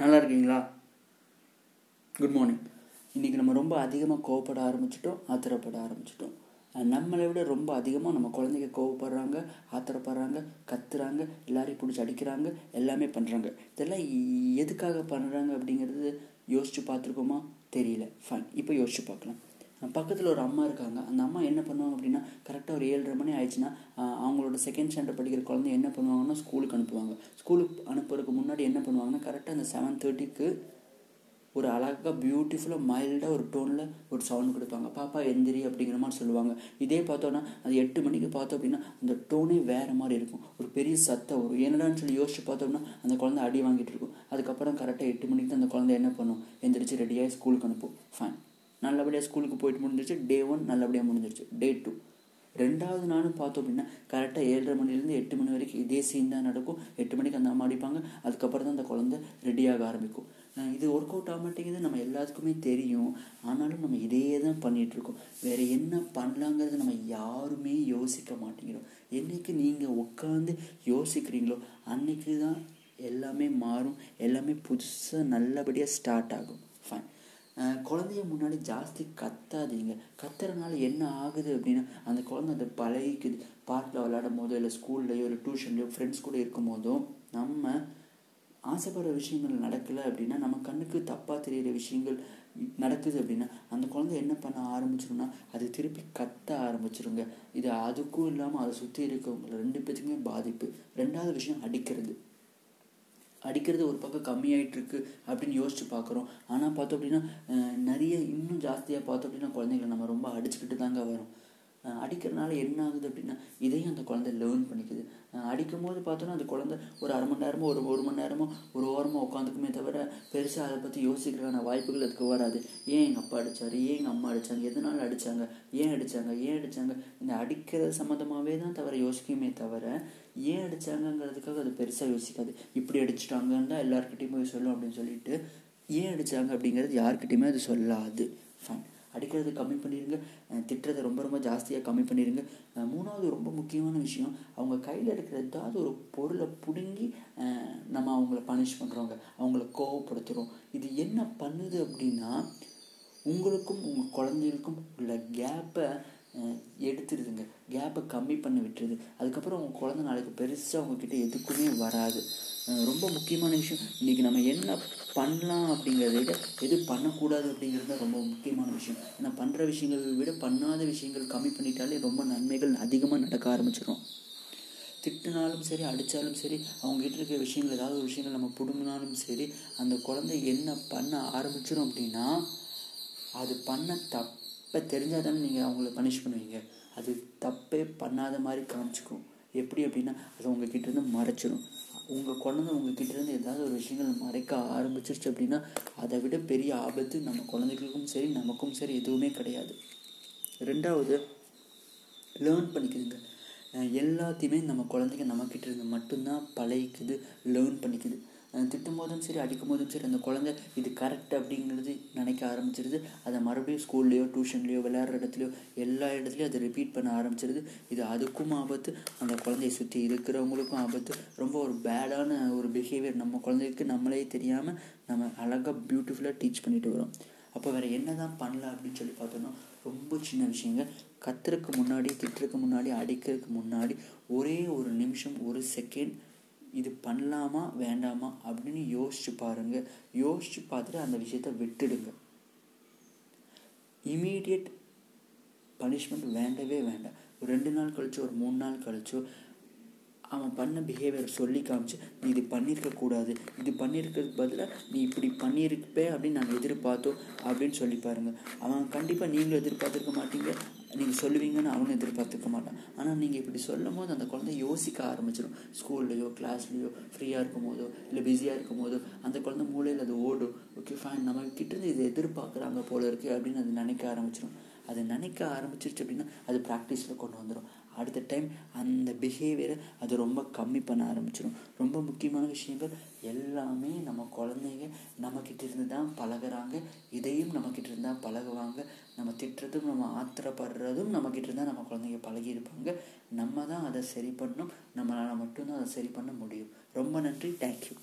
நல்லா இருக்கீங்களா good morning இன்றைக்கி நம்ம ரொம்ப அதிகமாக கோவப்பட ஆரம்பிச்சிட்டோம் ஆத்திரப்பட ஆரம்பிச்சிட்டோம். நம்மளை விட ரொம்ப அதிகமாக நம்ம குழந்தைங்க கோவப்படுறாங்க ஆத்திரப்படுறாங்க கத்துறாங்க எல்லாரையும் பிடிச்சி அடிக்கிறாங்க எல்லாமே பண்ணுறாங்க இதெல்லாம் எதுக்காக பண்ணுறாங்க அப்படிங்கிறது யோசிச்சு பார்த்துருக்கோமா? தெரியல. ஃபைன் இப்போ யோசிச்சு பார்க்கலாம். பக்கத்தில் ஒரு அம்மா இருக்காங்க. அந்த அம்மா என்ன பண்ணுவாங்க அப்படின்னா கரெக்டாக ஒரு ஏழரை மணி ஆயிடுச்சுன்னா அவங்களோட செகண்ட் ஸ்டாண்டர்ட் படிக்கிற குழந்தை என்ன பண்ணுவாங்கன்னா ஸ்கூலுக்கு அனுப்புவாங்க. ஸ்கூலுக்கு அனுப்புறதுக்கு முன்னாடி என்ன பண்ணுவாங்கன்னா கரெக்டாக அந்த செவன் தேர்ட்டிக்கு ஒரு அழகாக பியூட்டிஃபுல்லாக மைல்டாக ஒரு டோனில் ஒரு சவுண்ட் கொடுப்பாங்க. பாப்பா எந்திரி அப்படிங்கிற மாதிரி சொல்லுவாங்க. இதே பார்த்தோன்னா அது எட்டு மணிக்கு பார்த்தோம் அப்படின்னா அந்த டோனே வேறு மாதிரி இருக்கும். ஒரு பெரிய சத்தம் வரும். என்னடான்னு சொல்லி யோசிச்சு பார்த்தோம்னா அந்த குழந்தை அடி வாங்கிட்டு இருக்கும். அதுக்கப்புறம் கரெக்டாக எட்டு மணிக்கு தான் அந்த குழந்தை என்ன பண்ணும்? எந்திரிச்சு ரெடியாகி ஸ்கூலுக்கு அனுப்பும். ஃபைன் நல்லபடியாக ஸ்கூலுக்கு போயிட்டு முடிஞ்சிருச்சு. டே ஒன் நல்லபடியாக முடிஞ்சிருச்சு. டே டூ ரெண்டாவது நாளும் பார்த்தோம் அப்படின்னா கரெக்டாக ஏழரை மணிலேருந்து எட்டு மணி வரைக்கும் இதே சீன் தான் நடக்கும். எட்டு மணிக்கு அந்த அம்மா அடிப்பாங்க. அதுக்கப்புறம் தான் அந்த குழந்தை ரெடியாக ஆரம்பிக்கும். இது ஒர்க் அவுட் ஆக மாட்டேங்குது நம்ம எல்லாத்துக்குமே தெரியும். ஆனாலும் நம்ம இதே தான் பண்ணிகிட்ருக்கோம் வேறு என்ன பண்ணலாங்கிறது நம்ம யாருமே யோசிக்க மாட்டேங்கிறோம். என்னைக்கு நீங்கள் உட்காந்து யோசிக்கிறீங்களோ அன்றைக்கி தான் எல்லாமே மாறும். எல்லாமே புதுசாக நல்லபடியாக ஸ்டார்ட் ஆகும். குழந்தைய முன்னாடி ஜாஸ்தி கத்தாதீங்க. கத்துறதுனால என்ன ஆகுது அப்படின்னா அந்த குழந்தை அதை பழகிக்குது. பார்க்கில் விளையாடும் போதோ இல்லை ஸ்கூல்லையோ இல்லை டியூஷன்லையோ ஃப்ரெண்ட்ஸ் கூட இருக்கும் போதோ நம்ம ஆசைப்படுற விஷயங்கள் நடக்கலை அப்படின்னா நம்ம கண்ணுக்கு தப்பாக தெரியிற விஷயங்கள் நடக்குது அப்படின்னா அந்த குழந்தை என்ன பண்ண ஆரம்பிச்சிரும்னா அது திருப்பி கத்த ஆரம்பிச்சிருங்க. இது அதுக்கும் இல்லாமல் அதை சுற்றி இருக்கவங்க ரெண்டு பேத்துக்குமே பாதிப்பு. ரெண்டாவது விஷயம் அடிக்கிறது. அடிக்கிறது ஒரு பக்கம் கம்மியாயிட்டு இருக்கு அப்படின்னு யோசிச்சு பார்க்குறோம். ஆனால் பார்த்தோம் அப்படின்னா நிறைய இன்னும் ஜாஸ்தியாக பார்த்தோம் அப்படின்னா குழந்தைங்களை நம்ம ரொம்ப அடிச்சுக்கிட்டு தாங்க வரோம். அடிக்கிறனால என்ன ஆகுது அப்படின்னா இதையும் அந்த குழந்தை லேர்ன் பண்ணிக்குது. அடிக்கும்போது அடிக்கும் போது பார்த்தோன்னா அந்த குழந்தை ஒரு அரை மணி நேரமோ ஒரு ஒரு மணி நேரமோ ஒரு ஓரமாக உட்காந்துக்குமே தவிர பெருசாக அதை பற்றி யோசிக்கிறான வாய்ப்புகள் அதுக்கு வராது. ஏன் எங்கள் அப்பா அடித்தார் ஏன் எங்கள் அம்மா அடித்தாங்க எதனால அடிச்சாங்க? ஏன் அடித்தாங்க ஏன் அடித்தாங்க இந்த அடிக்கிறது சம்மந்தமாகவே தான் தவிர யோசிக்குமே தவிர ஏன் அடித்தாங்கங்கிறதுக்காக அது பெருசாக யோசிக்காது. இப்படி அடிச்சிட்டாங்கன்னு தான் எல்லாருக்கிட்டையும் போய் சொல்லும் அப்படின்னு சொல்லிட்டு ஏன் அடித்தாங்க அப்படிங்கிறது யாருக்கிட்டையுமே அது சொல்லாது. ஃபைன் அடிக்கிறது கம்மி பண்ணிடுங்க திட்டுறதை ரொம்ப ரொம்ப ஜாஸ்தியாக கம்மி பண்ணிடுங்க மூணாவது ரொம்ப முக்கியமான விஷயம் அவங்க கையில் இருக்கிற ஏதாவது ஒரு பொருளை பிடுங்கி நம்ம அவங்கள பனிஷ் பண்ணுறோங்க அவங்கள கோவப்படுத்துகிறோம் இது என்ன பண்ணுது அப்படின்னா உங்களுக்கும் உங்கள் குழந்தைகளுக்கும் உள்ள கேப்பை எடுத்துடுதுங்க கேப்பை கம்மி பண்ணி விட்டுருது. அதுக்கப்புறம் உங்கள் குழந்த நாளைக்கு பெருசாக உங்ககிட்ட எதுக்குமே வராது. ரொம்ப முக்கியமான விஷயம் இன்றைக்கி நம்ம என்ன பண்ணலாம் அப்படிங்கிறத விட எது பண்ணக்கூடாது அப்படிங்கிறது தான் ரொம்ப முக்கியமான விஷயம். ஏன்னா பண்ணுற விஷயங்களை விட பண்ணாத விஷயங்கள் கம்மி பண்ணிட்டாலே ரொம்ப நன்மைகள் அதிகமாக நடக்க ஆரம்பிச்சிடும் திட்டினாலும் சரி அடித்தாலும் சரி அவங்ககிட்ட இருக்கிற விஷயங்கள் ஏதாவது ஒரு விஷயங்கள் நம்ம பிடுங்கினாலும் சரி அந்த குழந்தை என்ன பண்ண ஆரம்பிச்சிடும் அப்படின்னா அது பண்ண தப்பு இப்போ தெரிஞ்சால் தானே நீங்கள் அவங்கள பனிஷ் பண்ணுவீங்க. அது தப்பே பண்ணாத மாதிரி காமிச்சிக்கும். எப்படி அப்படின்னா அது உங்ககிட்ட இருந்து மறைச்சிடும் உங்கள் குழந்தை உங்ககிட்ட இருந்து ஏதாவது ஒரு விஷயங்கள் மறைக்க ஆரம்பிச்சிருச்சு அப்படின்னா அதை விட பெரிய ஆபத்து நம்ம குழந்தைகளுக்கும் சரி நமக்கும் சரி எதுவுமே கிடையாது. ரெண்டாவது லேர்ன் பண்ணிக்குதுங்க எல்லாத்தையுமே நம்ம குழந்தைங்க நம்மக்கிட்ட இருந்து மட்டும்தான் பழகிக்குது லேர்ன் பண்ணிக்குது. திட்டும் போதும் சரி அடிக்கும் போதும் சரி அந்த குழந்தை இது கரெக்ட் அப்படிங்கிறது நினைக்க ஆரம்பிச்சிருது. அதை மறுபடியும் ஸ்கூல்லையோ டியூஷன்லையோ விளையாடுற இடத்துலையோ எல்லா இடத்துலையும் அதை ரிப்பீட் பண்ண ஆரம்பிச்சிருது. இது அதுக்கும் ஆபத்து அந்த குழந்தைய சுற்றி இருக்கிறவங்களுக்கும் ஆபத்து. ரொம்ப ஒரு பேடான ஒரு பிஹேவியர் நம்ம குழந்தைக்கு நம்மளே தெரியாமல் நம்ம அழகாக பியூட்டிஃபுல்லாக டீச் பண்ணிட்டு வரோம். அப்போ வேறு என்ன தான் பண்ணலாம் அப்படின்னு சொல்லி பார்த்தோன்னா ரொம்ப சின்ன விஷயங்க. கத்துறதுக்கு முன்னாடி திட்டுறதுக்கு முன்னாடி அடிக்கிறதுக்கு முன்னாடி ஒரே ஒரு நிமிஷம் ஒரு செகண்ட் இது பண்ணலாமா வேண்டாமா அப்படின்னு யோசிச்சு பாருங்க. யோசிச்சு பார்த்துட்டு அந்த விஷயத்த விட்டுடுங்க. இமீடியட் பனிஷ்மெண்ட் வேண்டவே வேண்டாம். ஒரு ரெண்டு நாள் கழிச்சோ ஒரு மூணு நாள் கழிச்சோ அவன் பண்ண பிஹேவியர் சொல்லி காமிச்சு நீ இது பண்ணியிருக்க கூடாது. இது பண்ணியிருக்கிறதுக்கு பதிலாக நீ இப்படி பண்ணியிருப்பே அப்படின்னு நாங்கள் எதிர்பார்த்தோம் அப்படின்னு சொல்லி பாருங்க. அவன் கண்டிப்பாக நீங்களும் எதிர்பார்த்துருக்க மாட்டீங்க. நீங்கள் சொல்லுவீங்கன்னு அவனும் எதிர்பார்த்துக்க மாட்டான். ஆனால் நீங்கள் இப்படி சொல்லும் போது அந்த குழந்தை யோசிக்க ஆரம்பிச்சிடும். ஸ்கூல்லையோ கிளாஸ்லையோ ஃப்ரீயாக இருக்கும் போதோ இல்லை பிஸியாக இருக்கும் போதோ அந்த குழந்தை மூளையில் அது ஓடும். ஓகே ஃபைன் நம்ம கிட்டேருந்து இதை எதிர்பார்க்குறாங்க போல இருக்குது அப்படின்னு அது நினைக்க ஆரம்பிச்சிடும். அது நினைக்க ஆரம்பிச்சிருச்சு அப்படின்னா அது ப்ராக்டிஸில் கொண்டு வந்துடும் அடுத்த டைம் அந்த பிஹேவியரை அது ரொம்ப கம்மி பண்ண ஆரம்பிச்சிடும் ரொம்ப முக்கியமான விஷயங்கள் எல்லாமே நம்ம குழந்தைங்க நம்மக்கிட்ட இருந்து தான் பழகுறாங்க. இதையும் நம்மக்கிட்ட இருந்து தான் பழகுவாங்க. நம்ம திட்டுறதும் நம்ம ஆத்திரப்படுறதும் நம்மக்கிட்ட இருந்தால் நம்ம குழந்தைங்க பழகியிருப்பாங்க நம்ம தான் அதை சரி பண்ணணும். நம்மளால் மட்டும்தான் அதை சரி பண்ண முடியும். ரொம்ப நன்றி. தேங்க்யூ